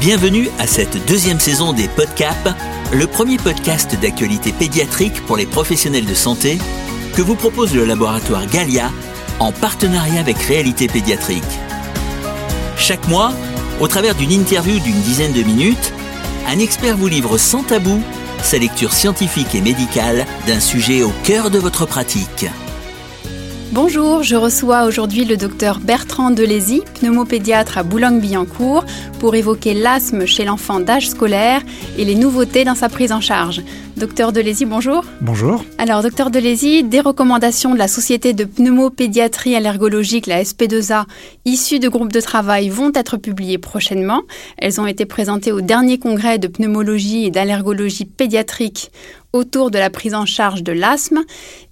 Bienvenue à cette deuxième saison des Podcap, le premier podcast d'actualité pédiatrique pour les professionnels de santé que vous propose le laboratoire Galia en partenariat avec Réalité Pédiatrique. Chaque mois, au travers d'une interview d'une dizaine de minutes, un expert vous livre sans tabou sa lecture scientifique et médicale d'un sujet au cœur de votre pratique. Bonjour, je reçois aujourd'hui le docteur Bertrand Delézy, pneumopédiatre à Boulogne-Billancourt, pour évoquer l'asthme chez l'enfant d'âge scolaire et les nouveautés dans sa prise en charge. Docteur Delézy, bonjour. Bonjour. Alors, docteur Delézy, des recommandations de la Société de pneumopédiatrie allergologique, la SP2A, issues de groupes de travail, vont être publiées prochainement. Elles ont été présentées au dernier congrès de pneumologie et d'allergologie pédiatrique autour de la prise en charge de l'asthme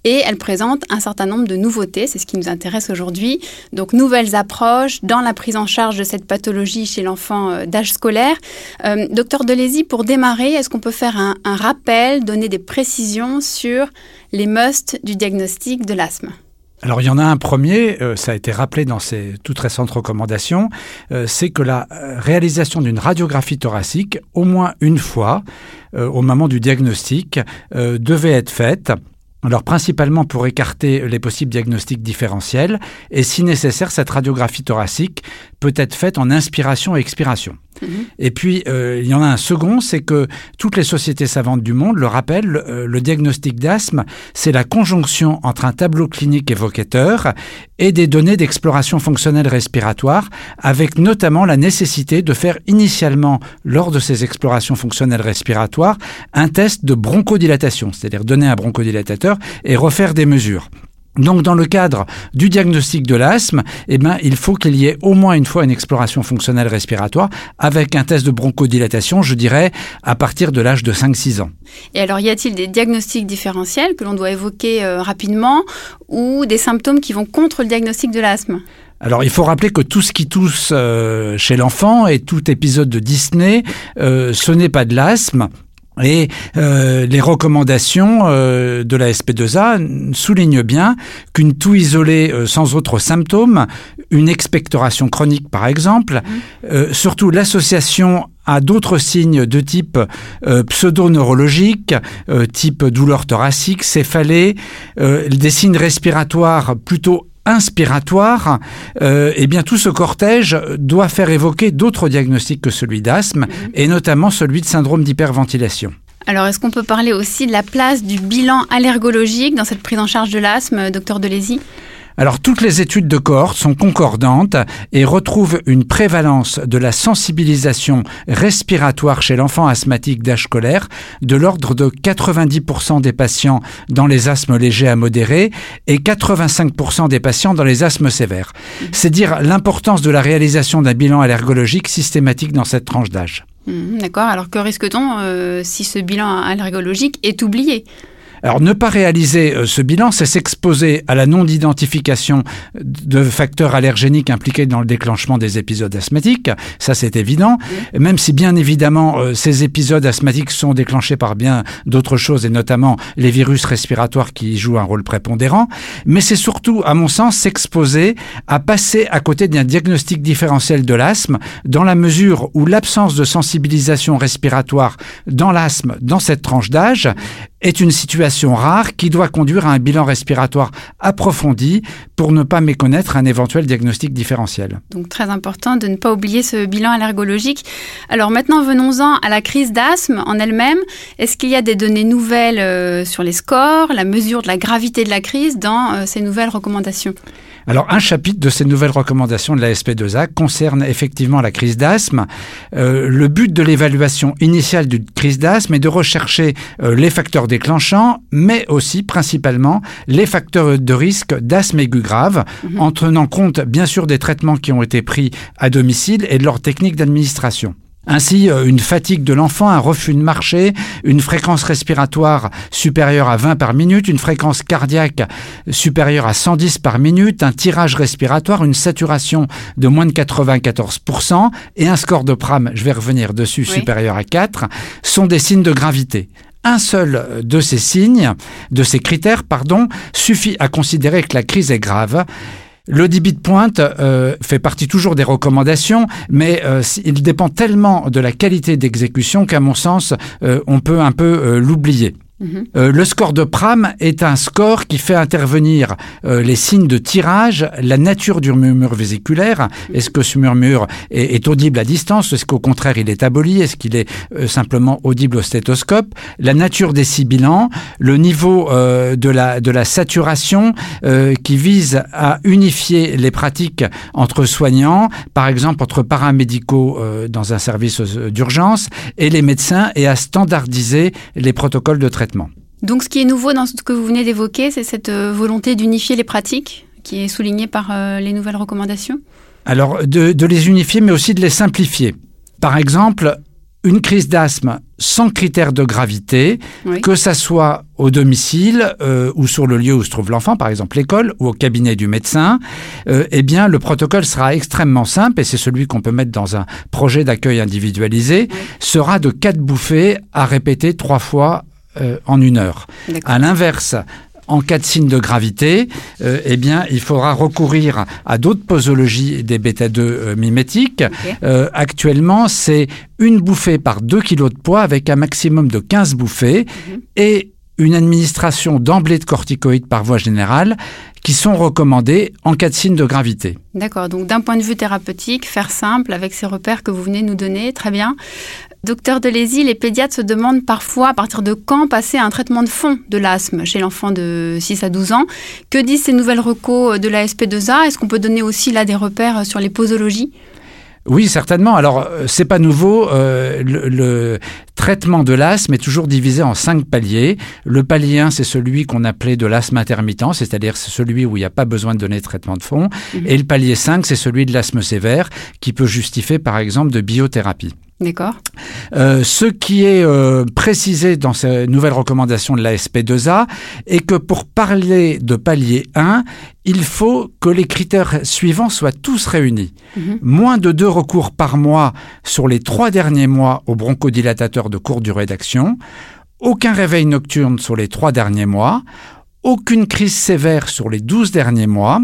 et elle présente un certain nombre de nouveautés, c'est ce qui nous intéresse aujourd'hui. Donc nouvelles approches dans la prise en charge de cette pathologie chez l'enfant euh, d'âge scolaire. Euh, docteur Delézy, pour démarrer, est-ce qu'on peut faire un, rappel, donner des précisions sur les musts du diagnostic de l'asthme alors il y en a un premier, euh, ça a été rappelé dans ces toutes récentes recommandations, c'est que la réalisation d'une radiographie thoracique, au moins une fois, euh, au moment du diagnostic euh, devait être faite. Alors principalement pour écarter les possibles diagnostics différentiels et si nécessaire cette radiographie thoracique peut être faite en inspiration et expiration. Mhm. Et puis, euh, il y en a un second, c'est que toutes les sociétés savantes du monde le rappellent, euh, le diagnostic d'asthme, c'est la conjonction entre un tableau clinique évocateur et des données d'exploration fonctionnelle respiratoire, avec notamment la nécessité de faire initialement, lors de ces explorations fonctionnelles respiratoires, un test de bronchodilatation, c'est-à-dire donner un bronchodilatateur et refaire des mesures. Donc, dans le cadre du diagnostic de l'asthme, eh ben, il faut qu'il y ait au moins une fois une exploration fonctionnelle respiratoire avec un test de bronchodilatation, je dirais, à partir de l'âge de 5-6 ans. Et alors, y a-t-il des diagnostics différentiels que l'on doit évoquer euh, rapidement ou des symptômes qui vont contre le diagnostic de l'asthme? Alors il faut rappeler que tout ce qui tousse euh, chez l'enfant et tout épisode de Disney, euh, ce n'est pas de l'asthme, et euh, les recommandations euh, de la SP2A soulignent bien qu'une toux isolée euh, sans autres symptômes, une expectoration chronique par exemple, mmh. surtout l'association à d'autres signes de type pseudo-neurologique, type douleur thoracique, céphalée, des signes respiratoires plutôt inspiratoire, euh, eh bien tout ce cortège doit faire évoquer d'autres diagnostics que celui d'asthme, mhm. et notamment celui de syndrome d'hyperventilation. Alors, est-ce qu'on peut parler aussi de la place du bilan allergologique dans cette prise en charge de l'asthme, docteur Delézy alors toutes les études de cohorte sont concordantes et retrouvent une prévalence de la sensibilisation respiratoire chez l'enfant asthmatique d'âge scolaire de l'ordre de 90% des patients dans les asthmes légers à modérés et 85% des patients dans les asthmes sévères. C'est dire l'importance de la réalisation d'un bilan allergologique systématique dans cette tranche d'âge. Mmh, d'accord, alors que risque-t-on euh, si ce bilan allergologique est oublié? Alors ne pas réaliser euh, ce bilan, c'est s'exposer à la non-identification de facteurs allergéniques impliqués dans le déclenchement des épisodes asthmatiques, ça c'est évident, même si bien évidemment euh, ces épisodes asthmatiques sont déclenchés par bien d'autres choses et notamment les virus respiratoires qui jouent un rôle prépondérant, mais c'est surtout à mon sens s'exposer à passer à côté d'un diagnostic différentiel de l'asthme dans la mesure où l'absence de sensibilisation respiratoire dans l'asthme dans cette tranche d'âge est une situation rare qui doit conduire à un bilan respiratoire approfondi pour ne pas méconnaître un éventuel diagnostic différentiel. Donc très important de ne pas oublier ce bilan allergologique. Alors maintenant venons-en à la crise d'asthme en elle-même. Est-ce qu'il y a des données nouvelles euh, sur les scores, la mesure de la gravité de la crise dans euh, ces nouvelles recommandations? Alors, un chapitre de ces nouvelles recommandations de la SP2A concerne effectivement la crise d'asthme. Euh, le but de l'évaluation initiale d'une crise d'asthme est de rechercher euh, les facteurs déclenchants, mais aussi principalement les facteurs de risque d'asthme aigu grave, mhm. en tenant compte bien sûr des traitements qui ont été pris à domicile et de leurs techniques d'administration. Ainsi, euh, une fatigue de l'enfant, un refus de marcher, une fréquence respiratoire supérieure à 20 par minute, une fréquence cardiaque supérieure à 110 par minute, un tirage respiratoire, une saturation de moins de 94% et un score de Pram, je vais revenir dessus, supérieur à 4, sont des signes de gravité. Un seul de ces signes, de ces critères, pardon, suffit à considérer que la crise est grave Le débit de pointe euh, fait partie toujours des recommandations, mais euh, il dépend tellement de la qualité d'exécution qu'à mon sens, euh, on peut un peu l'oublier. Euh, le score de Pram est un score qui fait intervenir euh, les signes de tirage, la nature du murmure vésiculaire. Est-ce que ce murmure est, audible à distance? Est-ce qu'au contraire il est aboli? Est-ce qu'il est, euh, simplement audible au stéthoscope? La nature des sibilants, le niveau de, la, de la saturation qui vise à unifier les pratiques entre soignants, par exemple entre paramédicaux dans un service d'urgence, et les médecins, et à standardiser les protocoles de traitement. Donc ce qui est nouveau dans ce que vous venez d'évoquer, c'est cette euh, volonté d'unifier les pratiques qui est soulignée par euh, les nouvelles recommandations? Alors de, les unifier, mais aussi de les simplifier. Par exemple, une crise d'asthme sans critère de gravité, que ça soit au domicile euh, ou sur le lieu où se trouve l'enfant, par exemple l'école ou au cabinet du médecin, eh bien le protocole sera extrêmement simple et c'est celui qu'on peut mettre dans un projet d'accueil individualisé, sera de quatre bouffées à répéter trois fois euh, en une heure. À l'inverse, en cas de signe de gravité, euh, eh bien, il faudra recourir à d'autres posologies des bêta-2 euh, mimétiques. actuellement, c'est une bouffée par 2 kg de poids avec un maximum de 15 bouffées mhm. et une administration d'emblée de corticoïdes par voie générale qui sont recommandées en cas de signe de gravité. D'accord, donc d'un point de vue thérapeutique, faire simple avec ces repères que vous venez nous donner, très bien. Docteur Delézy, les pédiatres se demandent parfois à partir de quand passer à un traitement de fond de l'asthme chez l'enfant de 6 à 12 ans. Que disent ces nouvelles recos de la SP2A Est-ce qu'on peut donner aussi là des repères sur les posologies? Oui, certainement. Alors, euh, c'est pas nouveau. Euh, le, traitement de l'asthme est toujours divisé en cinq paliers. Le palier 1, c'est celui qu'on appelait de l'asthme intermittent, c'est-à-dire c'est celui où il n'y a pas besoin de donner de traitement de fond. Mhm. Et le palier 5, c'est celui de l'asthme sévère, qui peut justifier, par exemple, de biothérapie. D'accord. Euh, ce qui est euh, précisé dans ces nouvelles recommandations de la SP2A est que pour parler de palier 1, il faut que les critères suivants soient tous réunis. Mhm. Moins de deux recours par mois sur les trois derniers mois au bronchodilatateur de courte durée d'action, aucun réveil nocturne sur les trois derniers mois, aucune crise sévère sur les 12 derniers mois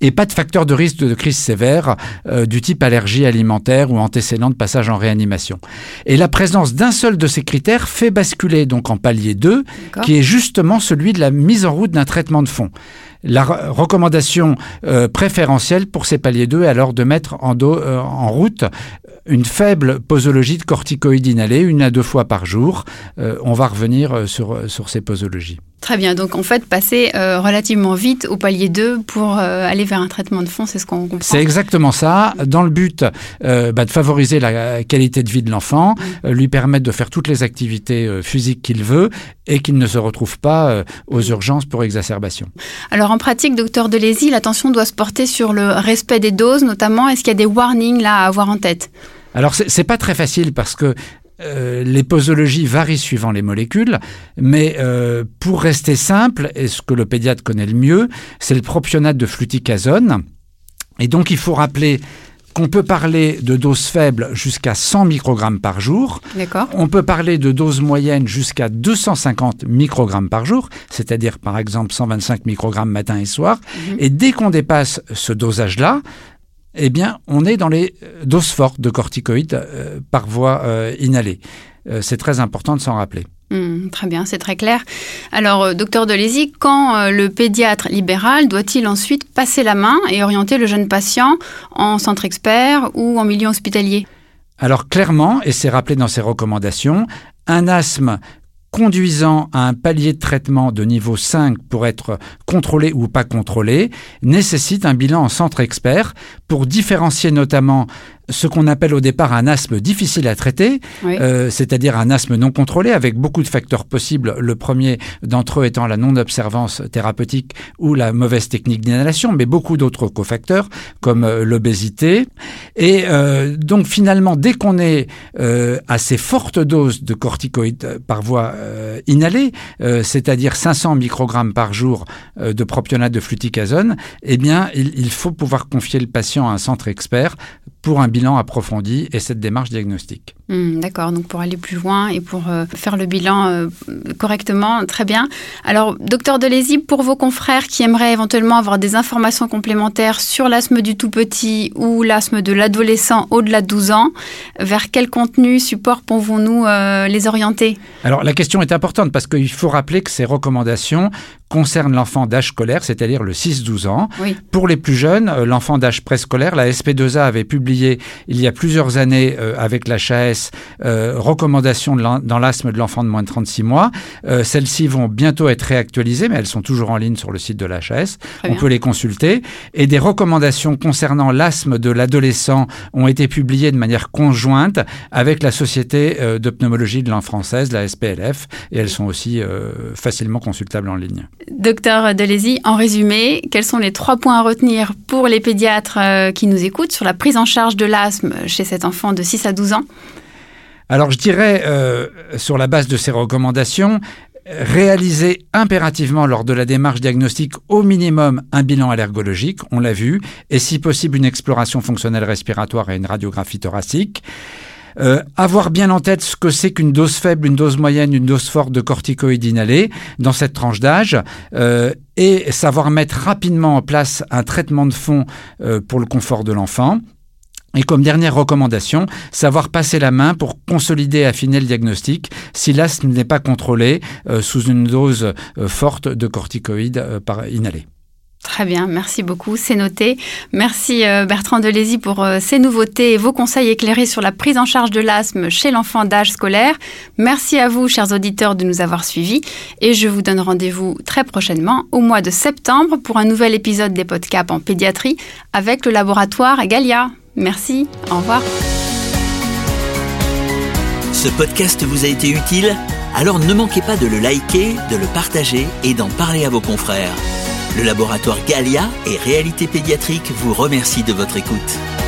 et pas de facteur de risque de crise sévère euh, du type allergie alimentaire ou antécédent de passage en réanimation. Et la présence d'un seul de ces critères fait basculer donc en palier 2, qui est justement celui de la mise en route d'un traitement de fond. La recommandation euh, préférentielle pour ces paliers 2 est alors de mettre en, euh, en route une faible posologie de corticoïdes inhalés, une à deux fois par jour. on va revenir sur, sur ces posologies. Très bien. Donc, en fait, passer euh, relativement vite au palier 2 pour euh, aller vers un traitement de fond, c'est ce qu'on comprend. C'est exactement ça, dans le but euh, bah, de favoriser la qualité de vie de l'enfant, lui permettre de faire toutes les activités physiques qu'il veut et qu'il ne se retrouve pas aux urgences pour exacerbation. Alors, en pratique, docteur Delézy, l'attention doit se porter sur le respect des doses, notamment. Est-ce qu'il y a des warnings là à avoir en tête? Alors c'est pas très facile parce que euh, les posologies varient suivant les molécules, mais euh, pour rester simple, et ce que le pédiatre connaît le mieux, c'est le propionate de fluticasone. Et donc il faut rappeler qu'on peut parler de doses faibles jusqu'à 100 microgrammes par jour. On peut parler de doses moyennes jusqu'à 250 microgrammes par jour, c'est-à-dire par exemple 125 microgrammes matin et soir. Mhm. Et dès qu'on dépasse ce dosage-là, eh bien, on est dans les euh, doses fortes de corticoïdes euh, par voie euh, inhalée. c'est très important de s'en rappeler. Hmm, très bien, c'est très clair. Alors, docteur Delézy, quand le pédiatre libéral doit-il ensuite passer la main et orienter le jeune patient en centre expert ou en milieu hospitalier? Alors clairement, et c'est rappelé dans ses recommandations, un asthme conduisant à un palier de traitement de niveau 5 pour être contrôlé ou pas contrôlé, nécessite un bilan en centre expert pour différencier notamment ce qu'on appelle au départ un asthme difficile à traiter, euh, c'est-à-dire un asthme non contrôlé avec beaucoup de facteurs possibles. Le premier d'entre eux étant la non-observance thérapeutique ou la mauvaise technique d'inhalation, mais beaucoup d'autres cofacteurs comme euh, l'obésité. Et euh, donc finalement, dès qu'on est à ces fortes doses de corticoïdes par voie inhalée, c'est-à-dire 500 microgrammes par jour de propionate de fluticasone, eh bien, il, il faut pouvoir confier le patient à un centre expert pour un bilan approfondi et cette démarche diagnostique. Hmm, d'accord, donc pour aller plus loin et pour euh, faire le bilan euh, correctement, très bien. Alors, docteur Delézy, pour vos confrères qui aimeraient éventuellement avoir des informations complémentaires sur l'asthme du tout petit ou l'asthme de l'adolescent au-delà de 12 ans, vers quel contenu, support pouvons-nous euh, les orienter? Alors, la question est importante parce qu'il faut rappeler que ces recommandations concernent l'enfant d'âge scolaire, c'est-à-dire le 6-12 ans. Pour les plus jeunes, l'enfant d'âge préscolaire, la SP2A avait publié il y a plusieurs années avec la l'HAS euh, recommandations dans l'asthme de l'enfant de moins de 36 mois. Euh, celles-ci vont bientôt être réactualisées, mais elles sont toujours en ligne sur le site de l'HAS. On peut les consulter. Et des recommandations concernant l'asthme de l'adolescent ont été publiées de manière conjointe avec la Société euh, de pneumologie de langue française, la SPLF, et elles sont aussi facilement consultables en ligne. Docteur Delézy, en résumé, quels sont les trois points à retenir pour les pédiatres qui nous écoutent sur la prise en charge de l'asthme chez cet enfant de 6 à 12 ans? Alors je dirais, euh, sur la base de ces recommandations, réaliser impérativement lors de la démarche diagnostique au minimum un bilan allergologique, on l'a vu, et si possible une exploration fonctionnelle respiratoire et une radiographie thoracique. Euh, avoir bien en tête ce que c'est qu'une dose faible, une dose moyenne, une dose forte de corticoïdes inhalés dans cette tranche d'âge euh, et savoir mettre rapidement en place un traitement de fond pour le confort de l'enfant. Et comme dernière recommandation, savoir passer la main pour consolider et affiner le diagnostic si l'asthme n'est pas contrôlé euh, sous une dose euh, forte de corticoïdes euh, par inhalé. Très bien, merci beaucoup, c'est noté. Merci Bertrand Delézy pour ces nouveautés et vos conseils éclairés sur la prise en charge de l'asthme chez l'enfant d'âge scolaire. Merci à vous, chers auditeurs, de nous avoir suivis et je vous donne rendez-vous très prochainement au mois de septembre pour un nouvel épisode des podcasts en pédiatrie avec le laboratoire Galia. Merci, au revoir. Ce podcast vous a été utile? Alors ne manquez pas de le liker, de le partager et d'en parler à vos confrères. Le laboratoire Galia et Réalité Pédiatrique vous remercie de votre écoute.